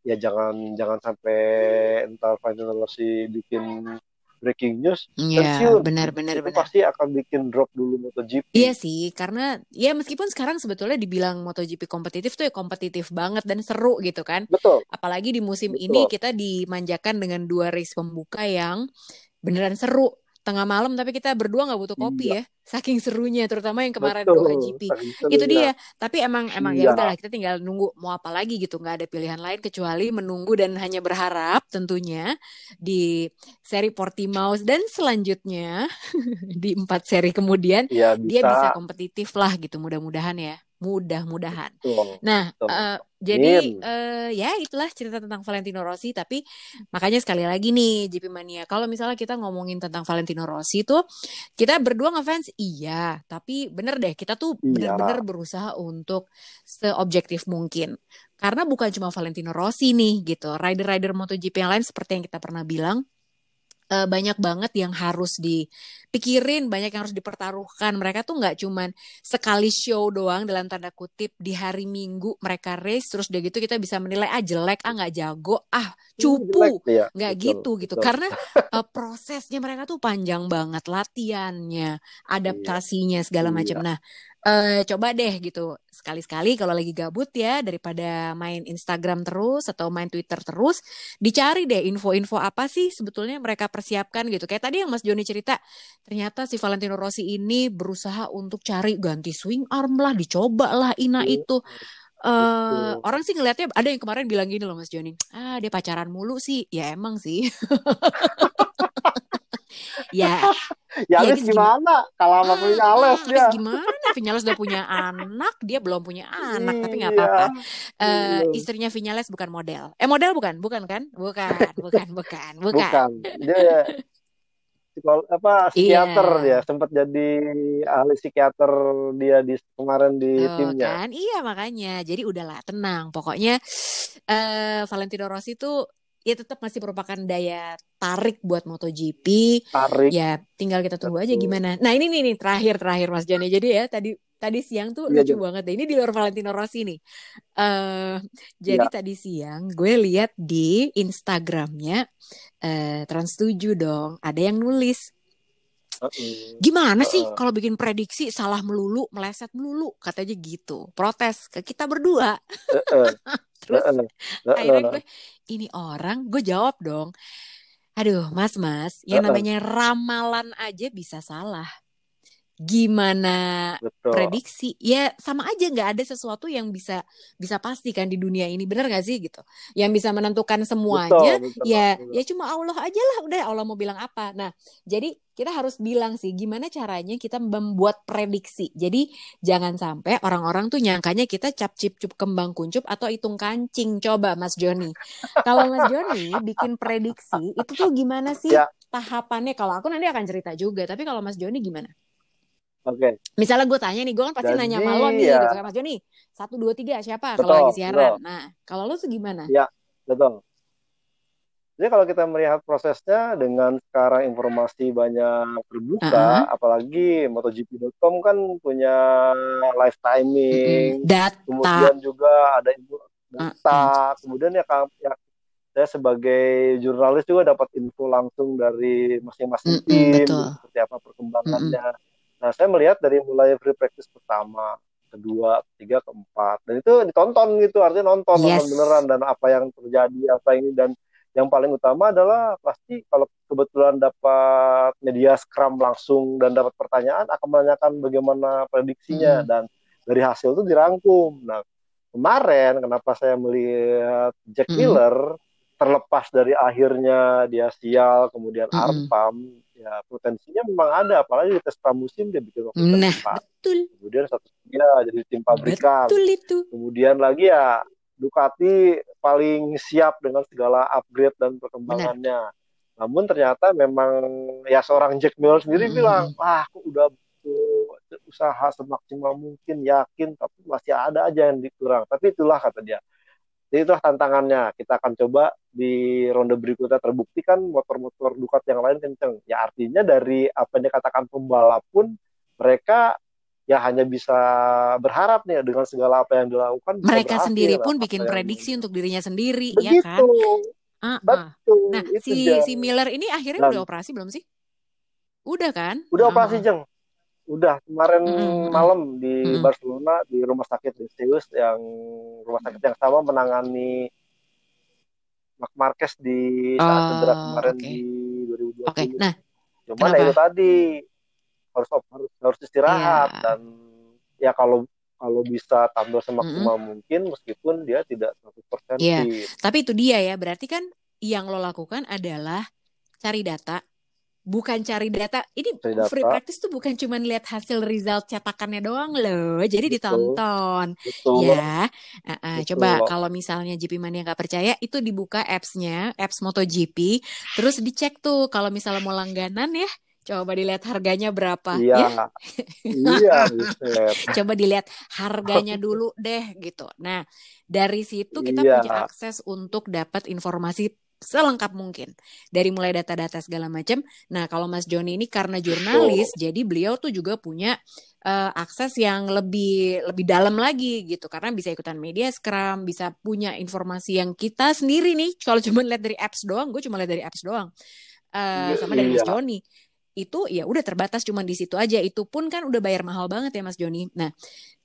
ya jangan jangan sampai entar Valentino Rossi bikin breaking news Iya, benar-benar pasti akan bikin drop dulu MotoGP. Iya sih, karena ya meskipun sekarang sebetulnya dibilang MotoGP kompetitif tuh ya kompetitif banget dan seru gitu kan. Betul. Apalagi di musim Betul. ini kita dimanjakan dengan dua race pembuka yang beneran seru. Tengah malam tapi kita berdua nggak butuh kopi ya. Saking serunya terutama yang kemarin Betul. Doha GP. Itu dia. Tapi emang emang Iya. ya udahlah kita tinggal nunggu mau apa lagi gitu. nggak ada pilihan lain kecuali menunggu dan hanya berharap tentunya di seri Portimao dan selanjutnya [LAUGHS] di empat seri kemudian Iya dia bisa bisa. kompetitif lah gitu mudah-mudahan ya. Mudah-mudahan. Nah, Betul. eh, jadi eh, ya itulah cerita tentang Valentino Rossi. Tapi makanya sekali lagi nih GP Mania, kalau misalnya kita ngomongin tentang Valentino Rossi tuh, kita berdua ngefans iya, tapi bener deh kita tuh Iya. bener-bener berusaha untuk seobjektif mungkin. Karena bukan cuma Valentino Rossi nih gitu, rider-rider MotoGP yang lain seperti yang kita pernah bilang eh, banyak banget yang harus dipikirin, banyak yang harus dipertaruhkan. Mereka tuh nggak cuman sekali show doang dalam tanda kutip di hari Minggu mereka race terus udah gitu kita bisa menilai ah jelek, ah nggak jago, ah cupu. Jelek, iya. nggak Betul, gitu gitu betul. karena [LAUGHS] eh, prosesnya mereka tuh panjang banget latihannya adaptasinya segala Iya. macam nah eh, coba deh gitu. Sekali-sekali kalau lagi gabut ya daripada main Instagram terus atau main Twitter terus dicari deh info-info apa sih sebetulnya mereka persiapkan gitu. Kayak tadi yang Mas Joni cerita ternyata si Valentino Rossi ini berusaha untuk cari ganti swing arm lah dicoba lah ina itu. Eh, Betul. orang sih ngelihatnya ada yang kemarin bilang gini loh Mas Joni ah dia pacaran mulu sih. Ya emang sih [LAUGHS] ya Ya, Ya, guys, gimana? Kalau sama Vinales ah, dia. Alex gimana? Vinales udah punya anak, dia belum punya anak, tapi nggak Iya. apa-apa. Eh, Belum. istrinya Vinales bukan model. Eh model bukan, bukan kan? Bukan, [LAUGHS] bukan, bukan, bukan. Bukan. Dia psikol apa psikiater Iya. dia sempat jadi ahli psikiater dia di kemarin di Tuh, timnya. kan? Iya makanya. Jadi udahlah tenang. Pokoknya eh Valentino Rossi tuh ya tetap masih merupakan daya tarik buat MotoGP. Tarik. Ya tinggal kita tunggu aja Betul. gimana. Nah ini nih nih terakhir terakhir Mas Joni. Jadi ya tadi tadi siang tuh Iya, lucu Jo. banget deh. Ini di luar Valentino Rossi nih. eh jadi Iya. tadi siang gue lihat di Instagramnya eh Trans 7 dong. Ada yang nulis Gimana sih kalau bikin prediksi salah melulu, meleset melulu, katanya gitu. Protes ke kita berdua. [LAUGHS] Terus akhirnya gue ini orang, gue jawab dong. Aduh, Mas, Mas, yang namanya ramalan aja bisa salah gimana Betul. prediksi? Ya sama aja nggak ada sesuatu yang bisa bisa pastikan di dunia ini. Benar nggak sih gitu? Yang bisa menentukan semuanya betul, betul, ya betul. ya cuma Allah aja lah udah Allah mau bilang apa. Nah jadi kita harus bilang sih gimana caranya kita membuat prediksi? Jadi jangan sampai orang-orang tuh nyangkanya kita cap cip cup kembang kuncup atau hitung kancing. Coba Mas Joni. Kalau Mas Joni bikin prediksi itu tuh gimana sih ya. tahapannya? Kalau aku nanti akan cerita juga tapi kalau Mas Joni gimana Oke. Okay. Misalnya gue tanya nih, gue kan pasti Jadi, nanya sama lo nih, ya. gitu kan Mas Joni. Satu dua tiga siapa kalau lagi siaran? Betul. Nah, kalau lo tuh gimana? Ya, betul. Jadi kalau kita melihat prosesnya dengan sekarang informasi banyak terbuka, uh -huh. apalagi MotoGP.com kan punya live timing, data, kemudian juga ada data, uh -huh. kemudian ya, ya saya sebagai jurnalis juga dapat info langsung dari masing-masing tim, betul. seperti apa perkembangannya. Uh -huh Nah, saya melihat dari mulai free practice pertama, kedua, ketiga, keempat, dan itu ditonton gitu, artinya nonton, yes. nonton beneran dan apa yang terjadi, apa ini dan yang paling utama adalah pasti kalau kebetulan dapat media scrum langsung dan dapat pertanyaan akan menanyakan bagaimana prediksinya hmm. dan dari hasil itu dirangkum. Nah, kemarin kenapa saya melihat Jack hmm. Miller terlepas dari akhirnya dia sial kemudian hmm. Arpam ya potensinya memang ada apalagi di tes pramusim dia bikin waktu nah, tercepat. betul kemudian satu dia jadi tim pabrikan betul itu kemudian lagi ya Ducati paling siap dengan segala upgrade dan perkembangannya Benar. namun ternyata memang ya seorang Jack Miller sendiri hmm. bilang wah aku udah usaha semaksimal mungkin yakin tapi masih ada aja yang dikurang tapi itulah kata dia jadi itulah tantangannya. Kita akan coba di ronde berikutnya terbukti kan motor-motor Ducati yang lain kenceng. Ya artinya dari apa yang dikatakan pembalap pun mereka ya hanya bisa berharap nih dengan segala apa yang dilakukan. Mereka sendiri pun bikin prediksi yang... untuk dirinya sendiri, Begitu. ya kan? Uh-uh. Betul. Nah, si si Miller ini akhirnya Dan, udah operasi belum sih? Udah kan? Udah uh-huh. operasi jeng udah kemarin mm-hmm. malam di mm-hmm. Barcelona di rumah sakit Zeus yang rumah sakit yang sama menangani Mark Marquez di saat cedera kemarin okay. di 2020. Okay. Nah, cuman ya itu tadi harus harus harus istirahat yeah. dan ya kalau kalau bisa tampil semaksimal mm-hmm. mungkin meskipun dia tidak 100% yeah. Tapi itu dia ya, berarti kan yang lo lakukan adalah cari data, bukan cari data. Ini cari data. free practice tuh bukan cuma lihat hasil result cetakannya doang loh. Jadi Betul. ditonton. Betul. Ya. Uh, uh, coba kalau misalnya GP Mania nggak percaya itu dibuka apps-nya, apps MotoGP, terus dicek tuh kalau misalnya mau langganan ya Coba dilihat harganya berapa iya. ya. iya, [LAUGHS] Coba dilihat harganya dulu deh gitu. Nah, dari situ kita iya. punya akses untuk dapat informasi selengkap mungkin dari mulai data-data segala macam. Nah, kalau Mas Joni ini karena jurnalis, oh. jadi beliau tuh juga punya uh, akses yang lebih lebih dalam lagi gitu karena bisa ikutan media scrum, bisa punya informasi yang kita sendiri nih kalau cuma lihat dari apps doang, gue cuma lihat dari apps doang. Uh, sama dari Mas iya. Joni itu ya udah terbatas cuma di situ aja itu pun kan udah bayar mahal banget ya Mas Joni. Nah,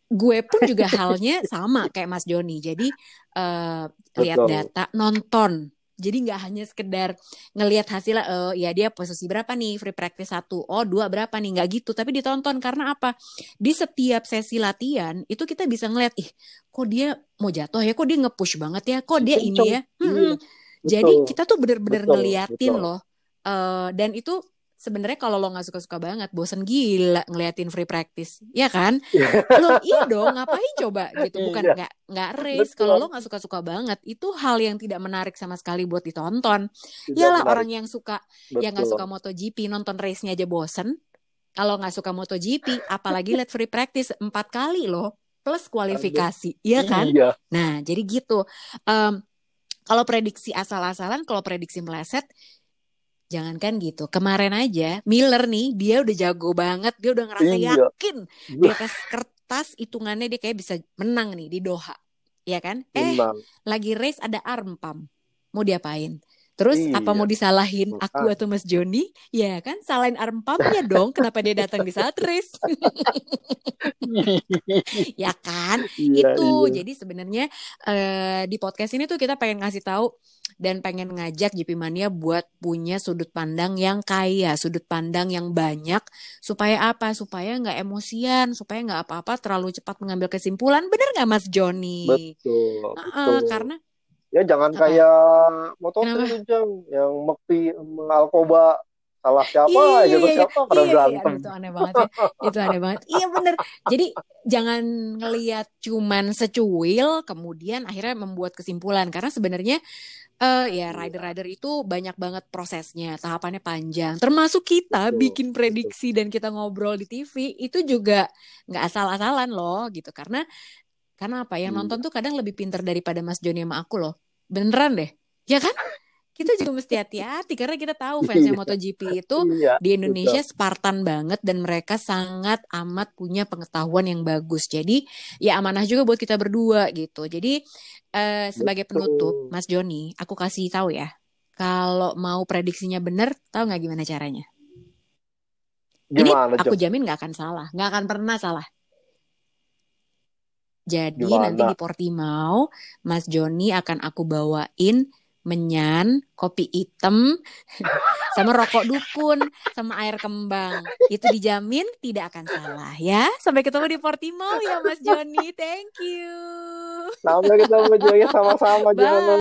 gue pun juga halnya sama kayak Mas Joni. Jadi uh, lihat data, nonton jadi nggak hanya sekedar ngelihat hasilnya, uh, ya dia posisi berapa nih free practice satu, oh dua berapa nih, nggak gitu. Tapi ditonton karena apa? Di setiap sesi latihan itu kita bisa ngeliat, ih kok dia mau jatuh ya, kok dia ngepush banget ya, kok dia ini ya. Hmm, Jadi kita tuh bener-bener ngeliatin betul. loh. Uh, dan itu sebenarnya kalau lo nggak suka-suka banget, bosen gila ngeliatin free practice, ya kan? lo iya dong, ngapain coba gitu? Bukan iya. nggak nggak race. Kalau lo nggak suka-suka banget, itu hal yang tidak menarik sama sekali buat ditonton. Tidak Yalah menarik. orang yang suka, Betul. yang nggak suka MotoGP nonton race-nya aja bosen. Kalau nggak suka MotoGP, apalagi lihat free practice empat kali loh, plus kualifikasi, iya kan? Iya. Nah, jadi gitu. Um, kalau prediksi asal-asalan, kalau prediksi meleset, Jangankan gitu, kemarin aja Miller nih dia udah jago banget, dia udah ngerasa iya. yakin di atas kertas hitungannya dia kayak bisa menang nih di Doha, ya kan? Eh, lagi race ada arm pump, mau diapain? Terus Iya. apa mau disalahin aku atau Mas Joni? Ya kan, salahin arm pumpnya dong. Kenapa dia datang di saat race? [LAUGHS] ya kan? Iya, itu iya. jadi sebenarnya eh, di podcast ini tuh kita pengen ngasih tahu dan pengen ngajak GP Mania buat punya sudut pandang yang kaya sudut pandang yang banyak. Supaya apa? Supaya nggak emosian supaya nggak apa-apa terlalu cepat mengambil kesimpulan. Bener nggak Mas Joni? Betul, Heeh, betul. karena Ya jangan Apa? kayak motor yang Mekti Alkoba salah siapa Iya, aja iya, siapa pada iya, iya, berantem. aduh, itu aneh banget ya. Itu aneh banget. Iya bener. Jadi jangan ngelihat cuman secuil, kemudian akhirnya membuat kesimpulan. Karena sebenarnya eh ya rider-rider itu banyak banget prosesnya, tahapannya panjang. Termasuk kita Betul, bikin prediksi dan kita ngobrol di TV itu juga nggak asal-asalan loh gitu. Karena karena apa? Yang Iya. nonton tuh kadang lebih pinter daripada Mas Joni sama aku loh. Beneran deh. Ya kan? Kita juga mesti hati-hati karena kita tahu fansnya Iya. MotoGP itu Iya, di Indonesia Spartan banget dan mereka sangat amat punya pengetahuan yang bagus. Jadi ya amanah juga buat kita berdua gitu. Jadi eh, sebagai Betul. penutup, Mas Joni, aku kasih tahu ya. Kalau mau prediksinya bener, tahu nggak gimana caranya? gimana Ini aku jamin nggak akan salah, nggak akan pernah salah. Jadi Gimana? nanti di Portimao, Mas Joni akan aku bawain menyan, kopi hitam, [LAUGHS] sama rokok dukun, sama air kembang. Itu dijamin tidak akan salah ya. Sampai ketemu di Portimao ya Mas Joni. Thank you. Sampai ketemu juga sama-sama Bye.